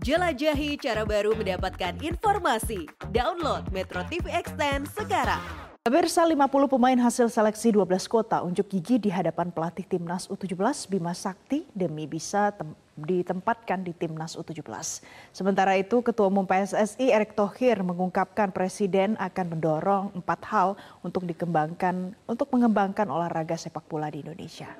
Jelajahi cara baru mendapatkan informasi. Download Metro TV Extend sekarang. Pemirsa 50 pemain hasil seleksi 12 kota unjuk gigi di hadapan pelatih Timnas U17 Bima Sakti demi bisa tem ditempatkan di Timnas U17. Sementara itu, Ketua Umum PSSI Erick Thohir mengungkapkan Presiden akan mendorong empat hal untuk dikembangkan untuk mengembangkan olahraga sepak bola di Indonesia.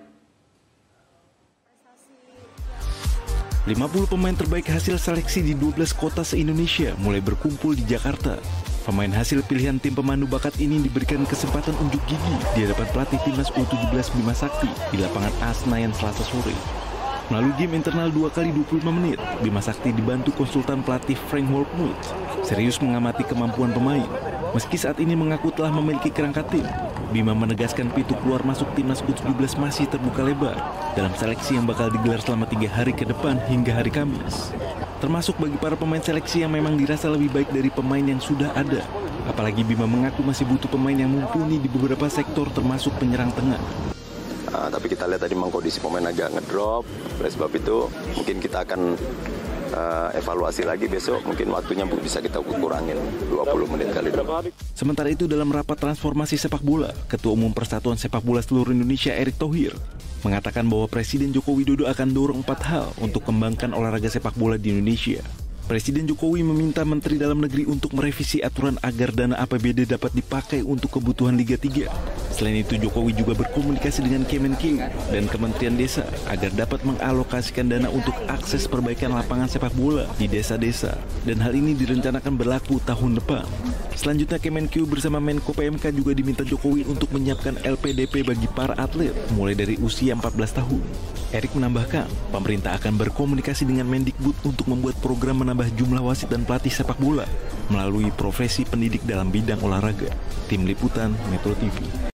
50 pemain terbaik hasil seleksi di 12 kota se-Indonesia mulai berkumpul di Jakarta. Pemain hasil pilihan tim pemandu bakat ini diberikan kesempatan unjuk gigi di hadapan pelatih timnas U17 Bima Sakti di lapangan Asnayan Selasa sore. Melalui game internal 2 kali 25 menit, Bima Sakti dibantu konsultan pelatih Frank Workmuth serius mengamati kemampuan pemain. Meski saat ini mengaku telah memiliki kerangka tim, Bima menegaskan pintu keluar masuk timnas U17 masih terbuka lebar dalam seleksi yang bakal digelar selama tiga hari ke depan hingga hari Kamis. Termasuk bagi para pemain seleksi yang memang dirasa lebih baik dari pemain yang sudah ada. Apalagi Bima mengaku masih butuh pemain yang mumpuni di beberapa sektor termasuk penyerang tengah. Uh, tapi kita lihat tadi memang kondisi pemain agak ngedrop. Oleh sebab itu mungkin kita akan uh, evaluasi lagi besok mungkin waktunya bisa kita kurangin 20 menit kali Sementara itu dalam rapat transformasi sepak bola, Ketua Umum Persatuan Sepak Bola Seluruh Indonesia Erick Thohir mengatakan bahwa Presiden Joko Widodo akan dorong empat hal untuk kembangkan olahraga sepak bola di Indonesia. Presiden Jokowi meminta Menteri Dalam Negeri untuk merevisi aturan agar dana APBD dapat dipakai untuk kebutuhan Liga 3. Selain itu, Jokowi juga berkomunikasi dengan Kemenkeu dan Kementerian Desa agar dapat mengalokasikan dana untuk akses perbaikan lapangan sepak bola di desa-desa. Dan hal ini direncanakan berlaku tahun depan. Selanjutnya, Kemenkeu bersama Menko PMK juga diminta Jokowi untuk menyiapkan LPDP bagi para atlet mulai dari usia 14 tahun. Erik menambahkan, pemerintah akan berkomunikasi dengan Mendikbud untuk membuat program menambah jumlah wasit dan pelatih sepak bola melalui profesi pendidik dalam bidang olahraga. Tim Liputan Metro TV.